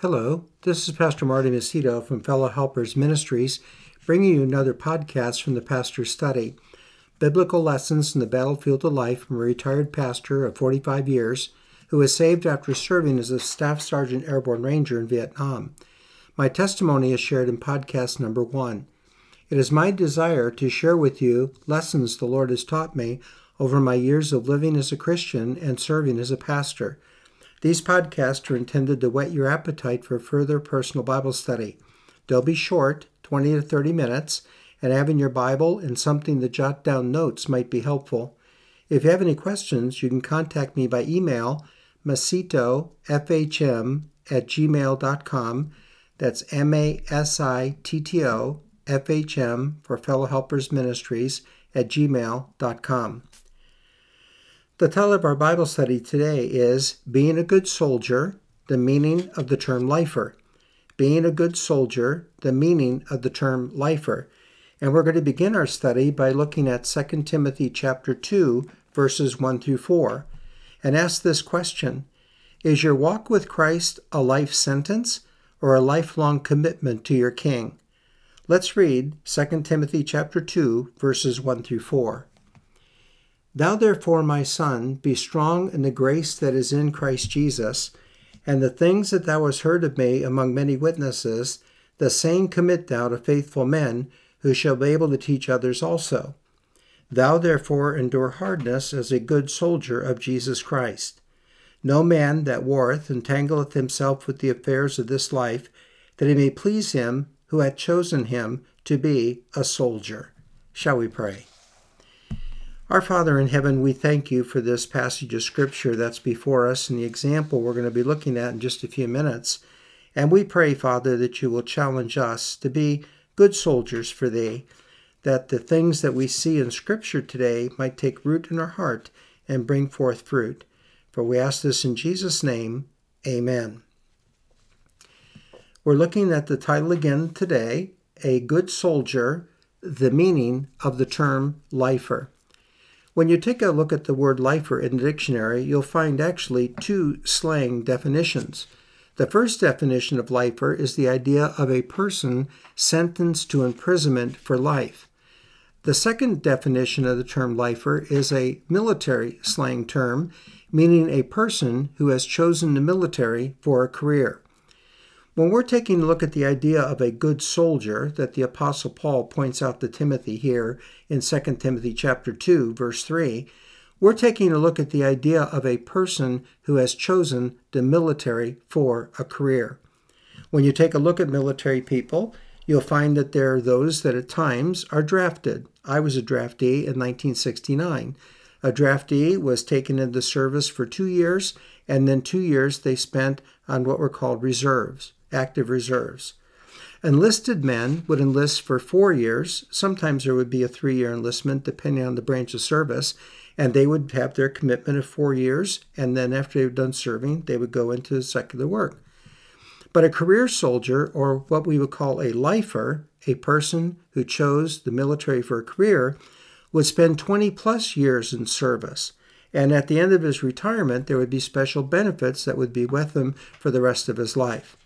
Hello, this is Pastor Marty Masitto from Fellow Helpers Ministries, bringing you another podcast from the Pastor's Study. Biblical lessons in the battlefield of life from a retired pastor of 45 years who was saved after serving as a Staff Sergeant Airborne Ranger in Vietnam. My testimony is shared in podcast number one. It is my desire to share with you lessons the Lord has taught me over my years of living as a Christian and serving as a pastor. These podcasts are intended to whet your appetite for further personal Bible study. They'll be short, 20 to 30 minutes, and having your Bible and something to jot down notes might be helpful. If you have any questions, you can contact me by email, masitto.fhm at gmail.com. That's M A S I T T O F H M for Fellow Helpers Ministries at gmail.com. The title of our Bible study today is Being a Good Soldier, the meaning of the term lifer. Being a good soldier, the meaning of the term lifer. And we're going to begin our study by looking at 2 Timothy chapter 2, verses 1 through 4, and ask this question Is your walk with Christ a life sentence or a lifelong commitment to your King? Let's read 2 Timothy chapter 2, verses 1 through 4. Thou therefore, my son, be strong in the grace that is in Christ Jesus, and the things that thou hast heard of me among many witnesses, the same commit thou to faithful men, who shall be able to teach others also. Thou therefore endure hardness as a good soldier of Jesus Christ. No man that warreth entangleth himself with the affairs of this life, that he may please him who hath chosen him to be a soldier. Shall we pray? Our Father in heaven, we thank you for this passage of Scripture that's before us and the example we're going to be looking at in just a few minutes. And we pray, Father, that you will challenge us to be good soldiers for Thee, that the things that we see in Scripture today might take root in our heart and bring forth fruit. For we ask this in Jesus' name. Amen. We're looking at the title again today A Good Soldier, the meaning of the term lifer. When you take a look at the word lifer in the dictionary, you'll find actually two slang definitions. The first definition of lifer is the idea of a person sentenced to imprisonment for life. The second definition of the term lifer is a military slang term, meaning a person who has chosen the military for a career. When we're taking a look at the idea of a good soldier that the apostle Paul points out to Timothy here in 2 Timothy chapter 2 verse 3, we're taking a look at the idea of a person who has chosen the military for a career. When you take a look at military people, you'll find that there are those that at times are drafted. I was a draftee in 1969. A draftee was taken into service for two years, and then two years they spent on what were called reserves active reserves. Enlisted men would enlist for four years. Sometimes there would be a three year enlistment, depending on the branch of service, and they would have their commitment of four years. And then, after they were done serving, they would go into secular work. But a career soldier, or what we would call a lifer, a person who chose the military for a career, would spend 20 plus years in service. And at the end of his retirement, there would be special benefits that would be with him for the rest of his life.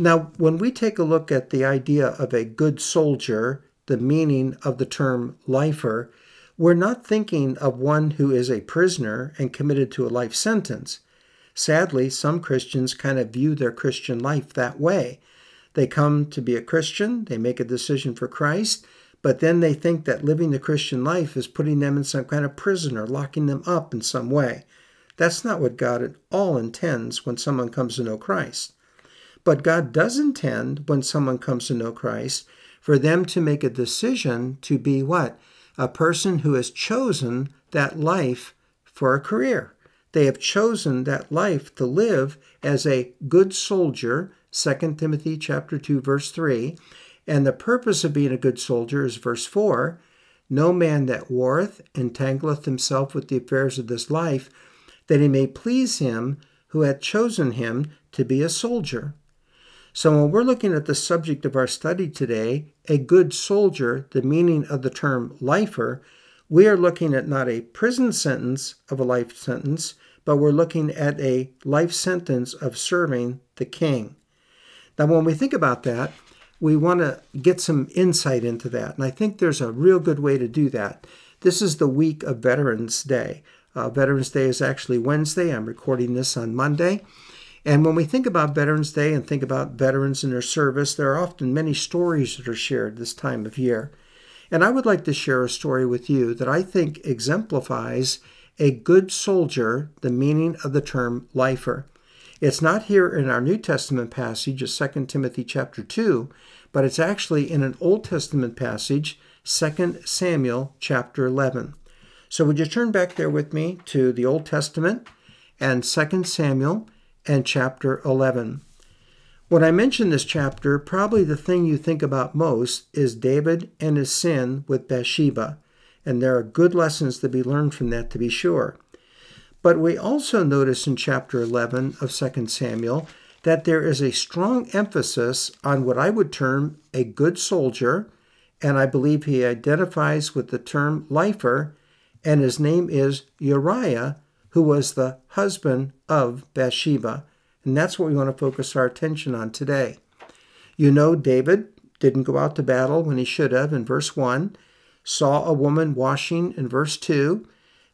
Now, when we take a look at the idea of a good soldier, the meaning of the term lifer, we're not thinking of one who is a prisoner and committed to a life sentence. Sadly, some Christians kind of view their Christian life that way. They come to be a Christian, they make a decision for Christ, but then they think that living the Christian life is putting them in some kind of prison or locking them up in some way. That's not what God at all intends when someone comes to know Christ. But God does intend, when someone comes to know Christ, for them to make a decision to be what? A person who has chosen that life for a career. They have chosen that life to live as a good soldier, 2 Timothy chapter 2 verse 3, and the purpose of being a good soldier is verse 4, no man that warreth entangleth himself with the affairs of this life, that he may please him who hath chosen him to be a soldier. So, when we're looking at the subject of our study today, a good soldier, the meaning of the term lifer, we are looking at not a prison sentence of a life sentence, but we're looking at a life sentence of serving the king. Now, when we think about that, we want to get some insight into that. And I think there's a real good way to do that. This is the week of Veterans Day. Uh, Veterans Day is actually Wednesday. I'm recording this on Monday. And when we think about Veterans Day and think about veterans and their service, there are often many stories that are shared this time of year. And I would like to share a story with you that I think exemplifies a good soldier, the meaning of the term lifer. It's not here in our New Testament passage of 2 Timothy chapter 2, but it's actually in an Old Testament passage, 2 Samuel chapter 11. So would you turn back there with me to the Old Testament and 2 Samuel and chapter 11. When I mention this chapter, probably the thing you think about most is David and his sin with Bathsheba, and there are good lessons to be learned from that to be sure. But we also notice in chapter 11 of 2 Samuel that there is a strong emphasis on what I would term a good soldier, and I believe he identifies with the term lifer, and his name is Uriah, who was the husband of Bathsheba. And that's what we want to focus our attention on today. You know, David didn't go out to battle when he should have in verse 1, saw a woman washing in verse 2,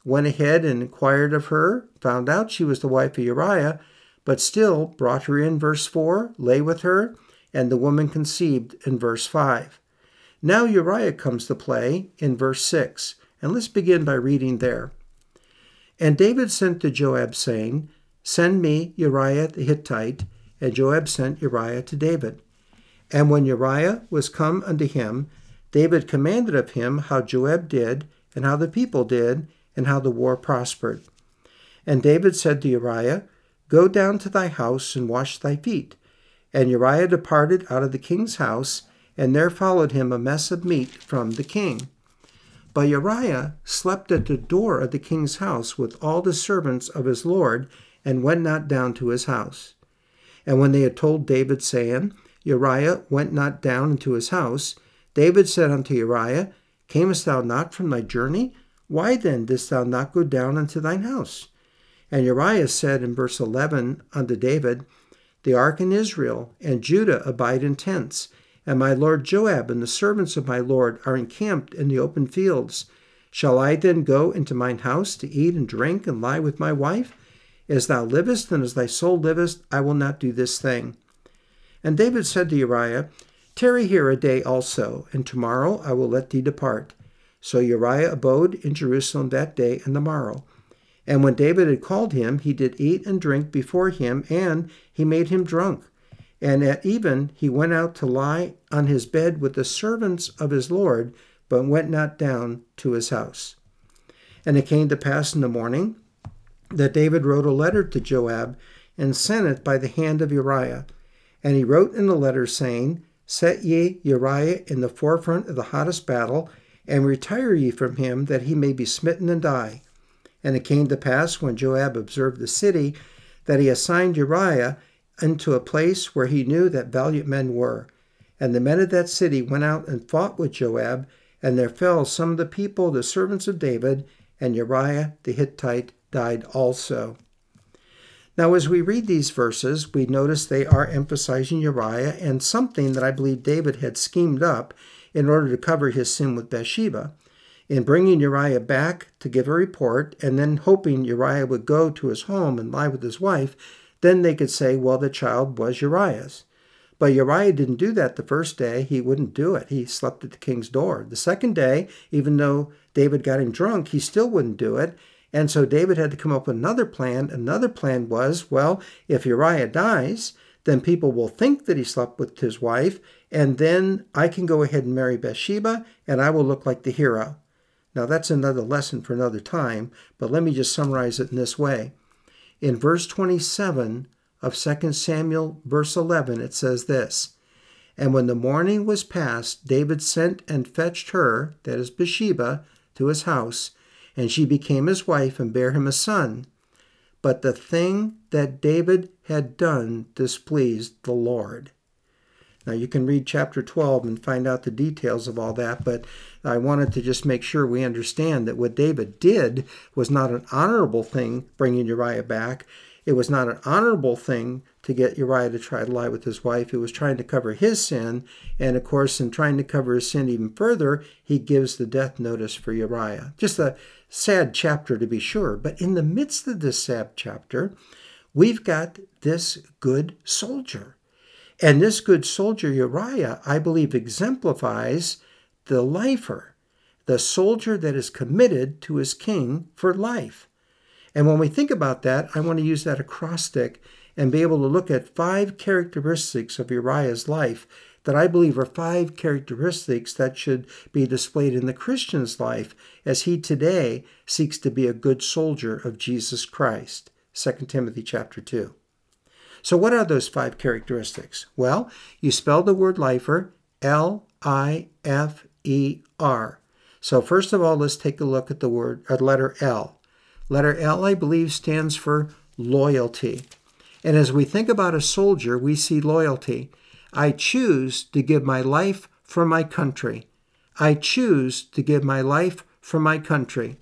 went ahead and inquired of her, found out she was the wife of Uriah, but still brought her in, verse 4, lay with her, and the woman conceived in verse 5. Now Uriah comes to play in verse 6, and let's begin by reading there. And David sent to Joab, saying, Send me Uriah the Hittite. And Joab sent Uriah to David. And when Uriah was come unto him, David commanded of him how Joab did, and how the people did, and how the war prospered. And David said to Uriah, Go down to thy house and wash thy feet. And Uriah departed out of the king's house, and there followed him a mess of meat from the king. But Uriah slept at the door of the king's house with all the servants of his lord, and went not down to his house. And when they had told David, saying, Uriah went not down into his house, David said unto Uriah, Camest thou not from thy journey? Why then didst thou not go down unto thine house? And Uriah said in verse 11 unto David, The ark in Israel and Judah abide in tents, and my lord Joab and the servants of my lord are encamped in the open fields. Shall I then go into mine house to eat and drink and lie with my wife? As thou livest and as thy soul livest, I will not do this thing. And David said to Uriah, Tarry here a day also, and tomorrow I will let thee depart. So Uriah abode in Jerusalem that day and the morrow. And when David had called him, he did eat and drink before him, and he made him drunk. And at even he went out to lie on his bed with the servants of his Lord, but went not down to his house. And it came to pass in the morning that David wrote a letter to Joab and sent it by the hand of Uriah. And he wrote in the letter, saying, Set ye Uriah in the forefront of the hottest battle, and retire ye from him, that he may be smitten and die. And it came to pass, when Joab observed the city, that he assigned Uriah into a place where he knew that valiant men were. And the men of that city went out and fought with Joab, and there fell some of the people, the servants of David, and Uriah the Hittite died also. Now, as we read these verses, we notice they are emphasizing Uriah and something that I believe David had schemed up in order to cover his sin with Bathsheba. In bringing Uriah back to give a report and then hoping Uriah would go to his home and lie with his wife, then they could say, well, the child was Uriah's. But Uriah didn't do that the first day. He wouldn't do it. He slept at the king's door. The second day, even though David got him drunk, he still wouldn't do it. And so David had to come up with another plan. Another plan was well, if Uriah dies, then people will think that he slept with his wife, and then I can go ahead and marry Bathsheba, and I will look like the hero. Now, that's another lesson for another time, but let me just summarize it in this way. In verse 27 of 2 Samuel, verse 11, it says this And when the morning was past, David sent and fetched her, that is Bathsheba, to his house, and she became his wife and bare him a son. But the thing that David had done displeased the Lord. Now, you can read chapter 12 and find out the details of all that, but I wanted to just make sure we understand that what David did was not an honorable thing, bringing Uriah back. It was not an honorable thing to get Uriah to try to lie with his wife. It was trying to cover his sin. And of course, in trying to cover his sin even further, he gives the death notice for Uriah. Just a sad chapter to be sure. But in the midst of this sad chapter, we've got this good soldier. And this good soldier, Uriah, I believe exemplifies the lifer, the soldier that is committed to his king for life. And when we think about that, I want to use that acrostic and be able to look at five characteristics of Uriah's life that I believe are five characteristics that should be displayed in the Christian's life as he today seeks to be a good soldier of Jesus Christ. 2 Timothy chapter 2. So what are those five characteristics? Well, you spell the word lifer L I F E R. So first of all, let's take a look at the word uh, letter L. Letter L, I believe, stands for loyalty. And as we think about a soldier, we see loyalty. I choose to give my life for my country. I choose to give my life for my country.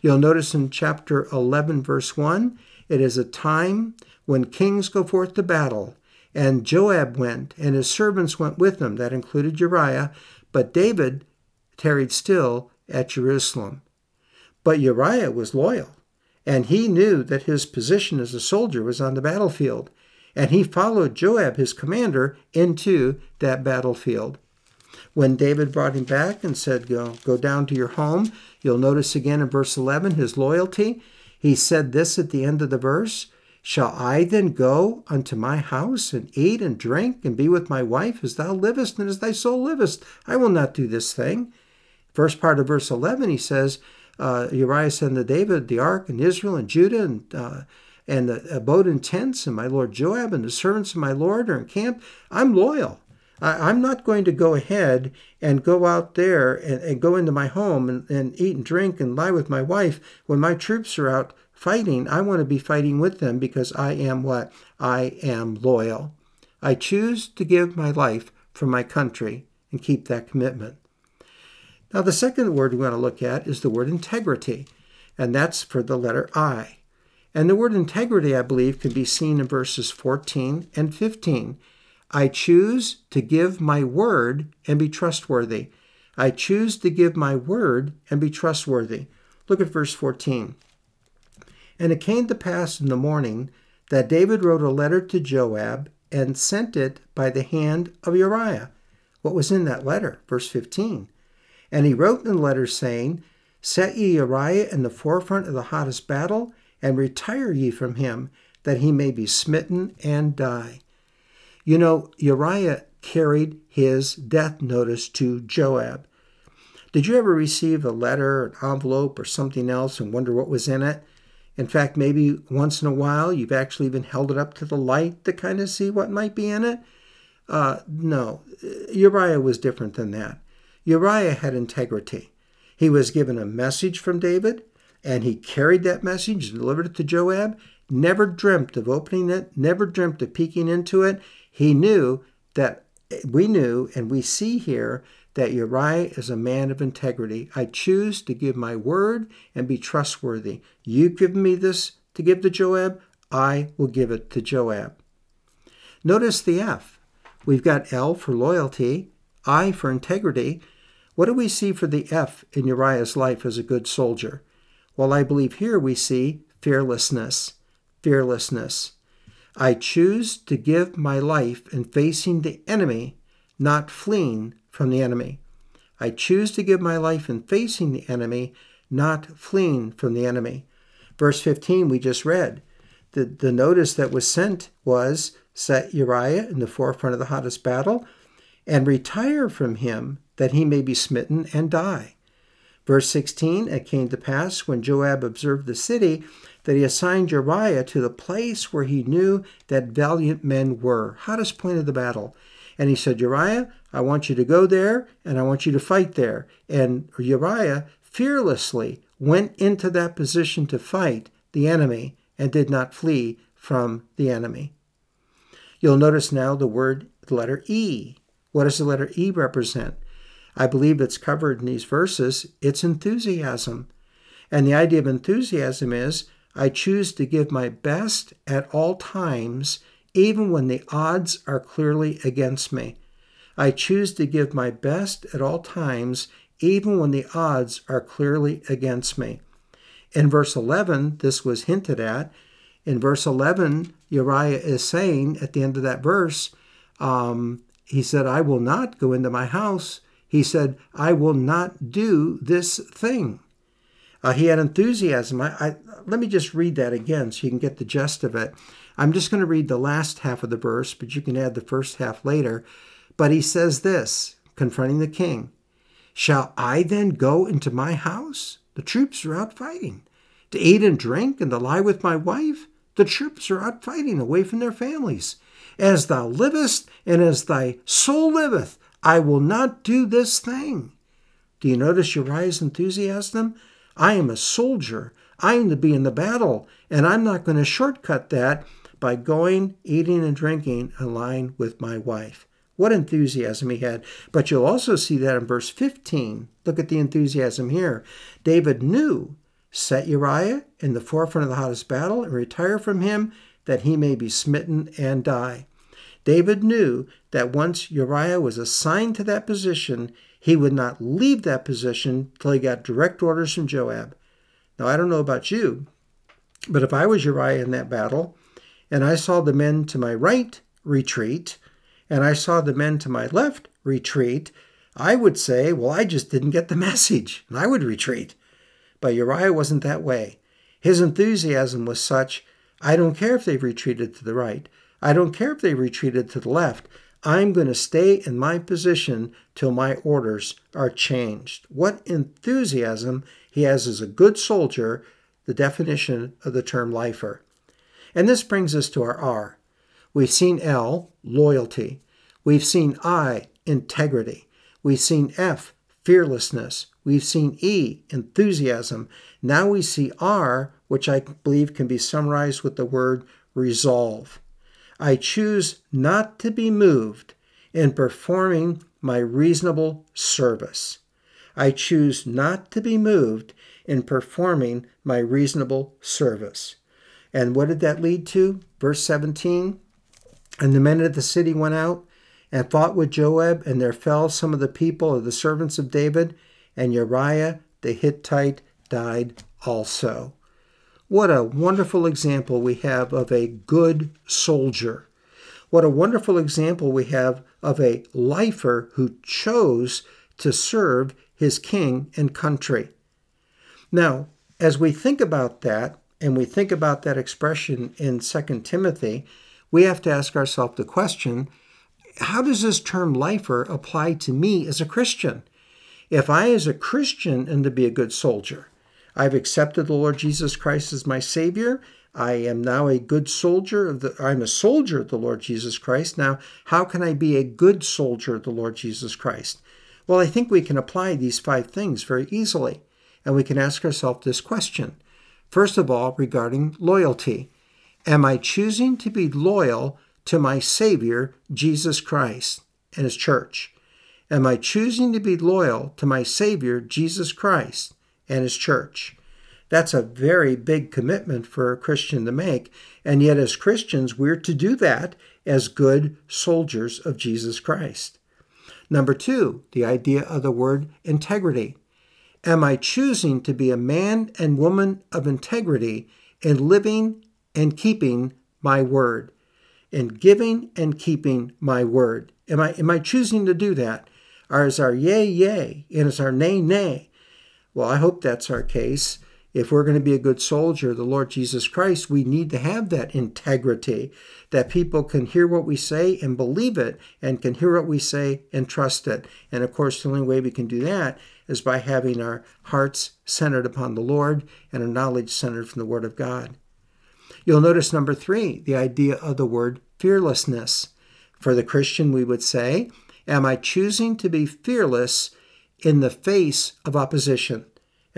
You'll notice in chapter 11, verse 1, it is a time when kings go forth to battle. And Joab went, and his servants went with him. That included Uriah. But David tarried still at Jerusalem. But Uriah was loyal and he knew that his position as a soldier was on the battlefield, and he followed Joab, his commander, into that battlefield. When David brought him back and said, Go, go down to your home, you'll notice again in verse 11 his loyalty. He said this at the end of the verse Shall I then go unto my house and eat and drink and be with my wife as thou livest and as thy soul livest? I will not do this thing. First part of verse 11, he says, uh, Uriah said to David, the ark, and Israel, and Judah, and uh, and the abode in tents, and my lord Joab, and the servants of my lord are in camp. I'm loyal. I, am not going to go ahead and go out there and, and go into my home and, and eat and drink and lie with my wife when my troops are out fighting. I want to be fighting with them because I am what? I am loyal. I choose to give my life for my country and keep that commitment. Now, the second word we want to look at is the word integrity, and that's for the letter I. And the word integrity, I believe, can be seen in verses 14 and 15. I choose to give my word and be trustworthy. I choose to give my word and be trustworthy. Look at verse 14. And it came to pass in the morning that David wrote a letter to Joab and sent it by the hand of Uriah. What was in that letter? Verse 15. And he wrote in the letter saying, Set ye Uriah in the forefront of the hottest battle, and retire ye from him, that he may be smitten and die. You know, Uriah carried his death notice to Joab. Did you ever receive a letter, an envelope, or something else and wonder what was in it? In fact, maybe once in a while you've actually even held it up to the light to kind of see what might be in it. Uh, no, Uriah was different than that. Uriah had integrity. He was given a message from David, and he carried that message, delivered it to Joab, never dreamt of opening it, never dreamt of peeking into it. He knew that we knew, and we see here, that Uriah is a man of integrity. I choose to give my word and be trustworthy. You've given me this to give to Joab, I will give it to Joab. Notice the F. We've got L for loyalty, I for integrity, what do we see for the F in Uriah's life as a good soldier? Well, I believe here we see fearlessness. Fearlessness. I choose to give my life in facing the enemy, not fleeing from the enemy. I choose to give my life in facing the enemy, not fleeing from the enemy. Verse 15 we just read. The, the notice that was sent was set Uriah in the forefront of the hottest battle and retire from him that he may be smitten and die. Verse 16 It came to pass when Joab observed the city that he assigned Uriah to the place where he knew that valiant men were. Hottest point of the battle. And he said, Uriah, I want you to go there and I want you to fight there. And Uriah fearlessly went into that position to fight the enemy and did not flee from the enemy. You'll notice now the word, the letter E. What does the letter E represent? I believe it's covered in these verses, it's enthusiasm. And the idea of enthusiasm is I choose to give my best at all times, even when the odds are clearly against me. I choose to give my best at all times, even when the odds are clearly against me. In verse 11, this was hinted at. In verse 11, Uriah is saying at the end of that verse, um, he said, I will not go into my house. He said, I will not do this thing. Uh, he had enthusiasm. I, I, let me just read that again so you can get the gist of it. I'm just going to read the last half of the verse, but you can add the first half later. But he says this, confronting the king Shall I then go into my house? The troops are out fighting. To eat and drink and to lie with my wife? The troops are out fighting away from their families. As thou livest and as thy soul liveth, I will not do this thing. Do you notice Uriah's enthusiasm? I am a soldier. I am to be in the battle, and I'm not going to shortcut that by going, eating, and drinking in with my wife. What enthusiasm he had. But you'll also see that in verse 15. Look at the enthusiasm here. David knew, set Uriah in the forefront of the hottest battle and retire from him that he may be smitten and die. David knew that once Uriah was assigned to that position, he would not leave that position till he got direct orders from Joab. Now, I don't know about you, but if I was Uriah in that battle, and I saw the men to my right retreat, and I saw the men to my left retreat, I would say, Well, I just didn't get the message, and I would retreat. But Uriah wasn't that way. His enthusiasm was such I don't care if they've retreated to the right. I don't care if they retreated to the left. I'm going to stay in my position till my orders are changed. What enthusiasm he has as a good soldier, the definition of the term lifer. And this brings us to our R. We've seen L, loyalty. We've seen I, integrity. We've seen F, fearlessness. We've seen E, enthusiasm. Now we see R, which I believe can be summarized with the word resolve. I choose not to be moved in performing my reasonable service. I choose not to be moved in performing my reasonable service. And what did that lead to? Verse 17 And the men of the city went out and fought with Joab, and there fell some of the people of the servants of David, and Uriah the Hittite died also. What a wonderful example we have of a good soldier. What a wonderful example we have of a lifer who chose to serve his king and country. Now, as we think about that, and we think about that expression in 2 Timothy, we have to ask ourselves the question how does this term lifer apply to me as a Christian? If I, as a Christian, am to be a good soldier, I've accepted the Lord Jesus Christ as my Savior. I am now a good soldier of the I'm a soldier of the Lord Jesus Christ. Now, how can I be a good soldier of the Lord Jesus Christ? Well, I think we can apply these five things very easily, and we can ask ourselves this question. First of all, regarding loyalty. Am I choosing to be loyal to my Savior, Jesus Christ, and His church? Am I choosing to be loyal to my Savior, Jesus Christ, and his church. That's a very big commitment for a Christian to make. And yet, as Christians, we're to do that as good soldiers of Jesus Christ. Number two, the idea of the word integrity. Am I choosing to be a man and woman of integrity in living and keeping my word? In giving and keeping my word? Am I, am I choosing to do that? Or is our yea, yea, and is our nay, nay? Well, I hope that's our case. If we're going to be a good soldier the Lord Jesus Christ, we need to have that integrity that people can hear what we say and believe it, and can hear what we say and trust it. And of course, the only way we can do that is by having our hearts centered upon the Lord and our knowledge centered from the Word of God. You'll notice number three, the idea of the word fearlessness. For the Christian, we would say, Am I choosing to be fearless in the face of opposition?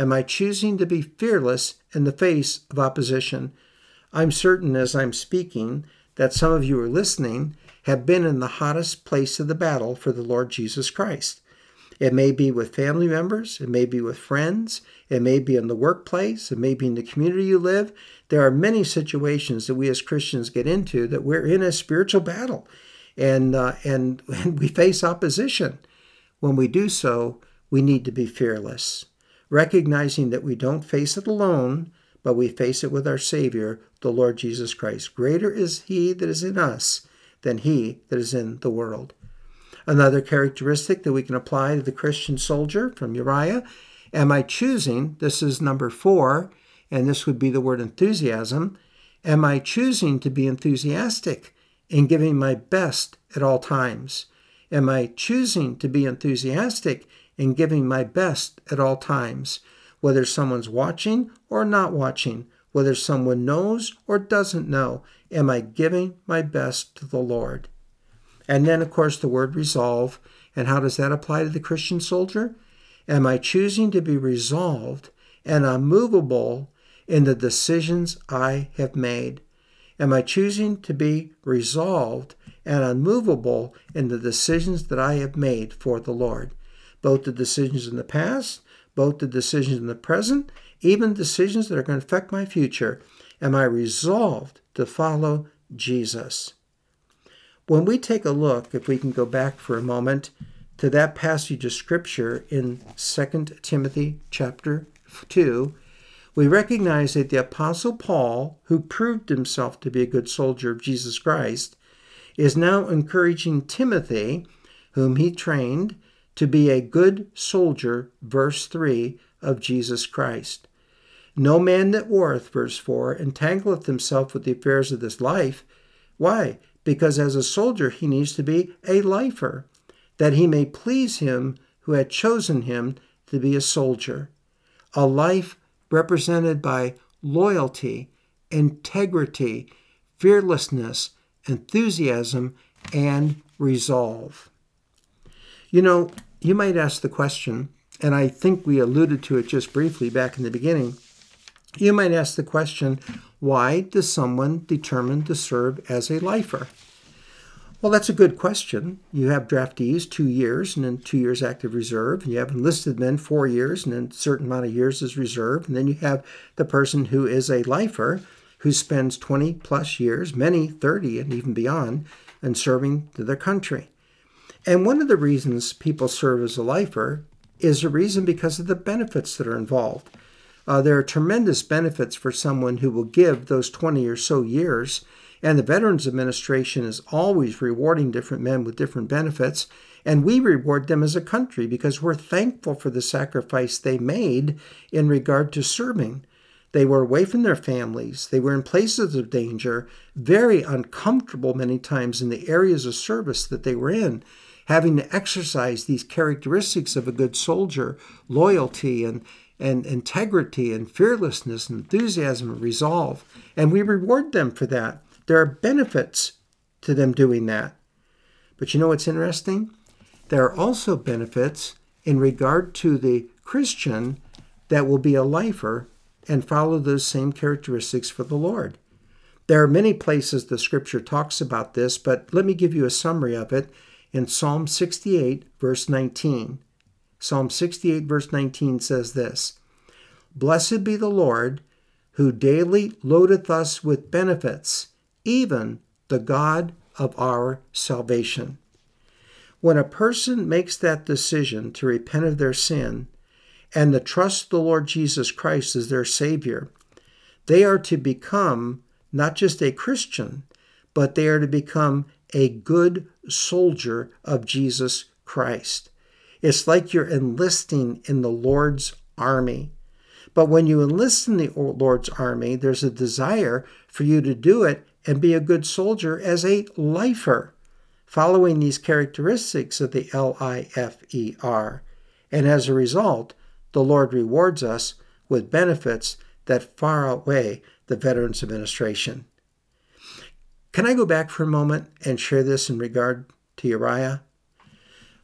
Am I choosing to be fearless in the face of opposition? I'm certain as I'm speaking that some of you are listening have been in the hottest place of the battle for the Lord Jesus Christ. It may be with family members, it may be with friends, it may be in the workplace, it may be in the community you live. There are many situations that we as Christians get into that we're in a spiritual battle and, uh, and, and we face opposition. When we do so, we need to be fearless, recognizing that we don't face it alone, but we face it with our Savior, the Lord Jesus Christ. Greater is He that is in us than He that is in the world. Another characteristic that we can apply to the Christian soldier from Uriah Am I choosing, this is number four, and this would be the word enthusiasm. Am I choosing to be enthusiastic in giving my best at all times? Am I choosing to be enthusiastic in giving my best at all times? Whether someone's watching or not watching, whether someone knows or doesn't know, am I giving my best to the Lord? And then, of course, the word resolve. And how does that apply to the Christian soldier? Am I choosing to be resolved and unmovable in the decisions I have made? Am I choosing to be resolved and unmovable in the decisions that I have made for the Lord? Both the decisions in the past, both the decisions in the present, even decisions that are going to affect my future. Am I resolved to follow Jesus? When we take a look, if we can go back for a moment to that passage of scripture in 2 Timothy chapter 2, we recognize that the apostle Paul, who proved himself to be a good soldier of Jesus Christ, is now encouraging Timothy, whom he trained, to be a good soldier, verse 3, of Jesus Christ. No man that warreth, verse 4, entangleth himself with the affairs of this life. Why? because as a soldier he needs to be a lifer, that he may please him who had chosen him to be a soldier. A life represented by loyalty, integrity, fearlessness, enthusiasm, and resolve. You know, you might ask the question, and I think we alluded to it just briefly back in the beginning. You might ask the question why does someone determine to serve as a lifer? Well, that's a good question. You have draftees two years and then two years active reserve. You have enlisted men four years and then a certain amount of years as reserve. And then you have the person who is a lifer who spends 20 plus years, many 30 and even beyond, in serving to their country. And one of the reasons people serve as a lifer is a reason because of the benefits that are involved. Uh, there are tremendous benefits for someone who will give those 20 or so years. And the Veterans Administration is always rewarding different men with different benefits. And we reward them as a country because we're thankful for the sacrifice they made in regard to serving. They were away from their families. They were in places of danger, very uncomfortable many times in the areas of service that they were in, having to exercise these characteristics of a good soldier loyalty and, and integrity and fearlessness and enthusiasm and resolve. And we reward them for that. There are benefits to them doing that. But you know what's interesting? There are also benefits in regard to the Christian that will be a lifer and follow those same characteristics for the Lord. There are many places the scripture talks about this, but let me give you a summary of it in Psalm 68, verse 19. Psalm 68, verse 19 says this Blessed be the Lord, who daily loadeth us with benefits, even the God of our salvation. When a person makes that decision to repent of their sin and to trust the Lord Jesus Christ as their Savior, they are to become not just a Christian, but they are to become a good soldier of Jesus Christ. It's like you're enlisting in the Lord's army. But when you enlist in the Lord's army, there's a desire for you to do it and be a good soldier as a lifer, following these characteristics of the L I F E R. And as a result, the Lord rewards us with benefits that far outweigh the Veterans Administration. Can I go back for a moment and share this in regard to Uriah?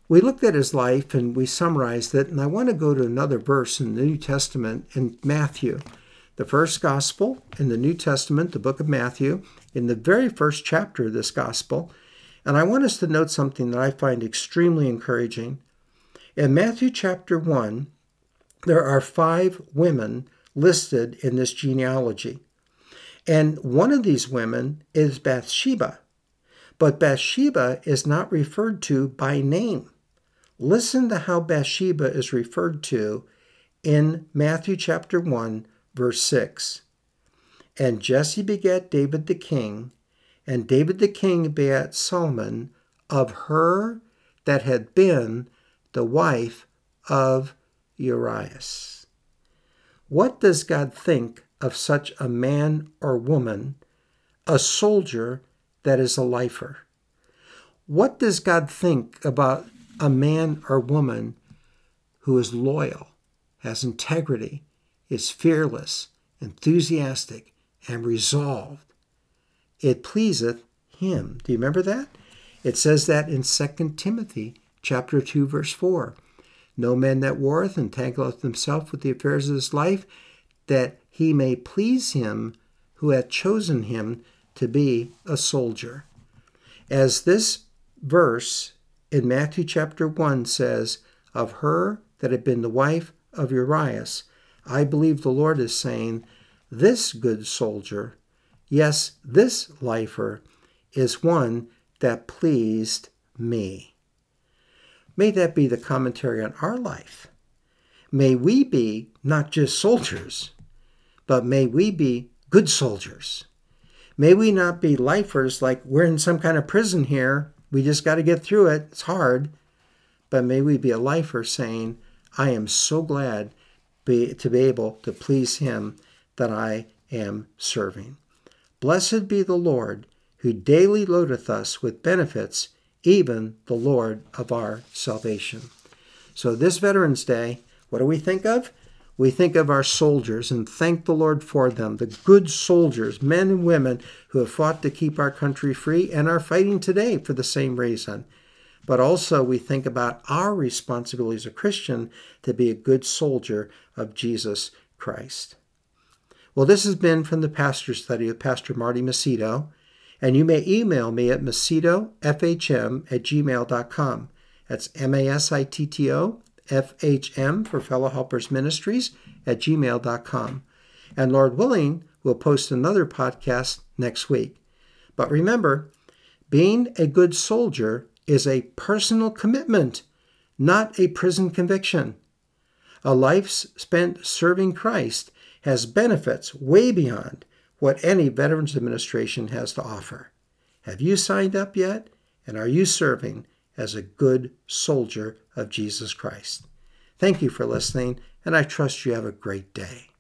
We looked at his life and we summarized it, and I want to go to another verse in the New Testament in Matthew, the first gospel in the New Testament, the book of Matthew, in the very first chapter of this gospel. And I want us to note something that I find extremely encouraging. In Matthew chapter 1, there are five women listed in this genealogy. And one of these women is Bathsheba. But Bathsheba is not referred to by name. Listen to how Bathsheba is referred to in Matthew chapter 1, verse 6. And Jesse begat David the king, and David the king begat Solomon of her that had been the wife of Urias. What does God think of such a man or woman, a soldier that is a lifer? What does God think about a man or woman who is loyal, has integrity, is fearless, enthusiastic, and resolved? It pleaseth him. Do you remember that? It says that in 2 Timothy chapter 2 verse 4. No man that warreth entangleth himself with the affairs of this life, that he may please him who hath chosen him to be a soldier. As this verse in Matthew chapter 1 says, Of her that had been the wife of Urias, I believe the Lord is saying, This good soldier, yes, this lifer, is one that pleased me. May that be the commentary on our life. May we be not just soldiers, but may we be good soldiers. May we not be lifers like we're in some kind of prison here. We just got to get through it. It's hard. But may we be a lifer saying, I am so glad be, to be able to please Him that I am serving. Blessed be the Lord, who daily loadeth us with benefits even the Lord of our salvation. So, this Veterans Day, what do we think of? We think of our soldiers and thank the Lord for them, the good soldiers, men and women who have fought to keep our country free and are fighting today for the same reason. But also, we think about our responsibility as a Christian to be a good soldier of Jesus Christ. Well, this has been from the Pastor Study with Pastor Marty Masitto. And you may email me at masitto.fhm at gmail.com. That's M A S I T T O F H M for Fellow Helpers Ministries at gmail.com. And Lord willing, we'll post another podcast next week. But remember, being a good soldier is a personal commitment, not a prison conviction. A life spent serving Christ has benefits way beyond what any Veterans Administration has to offer. Have you signed up yet? And are you serving as a good soldier of Jesus Christ? Thank you for listening, and I trust you have a great day.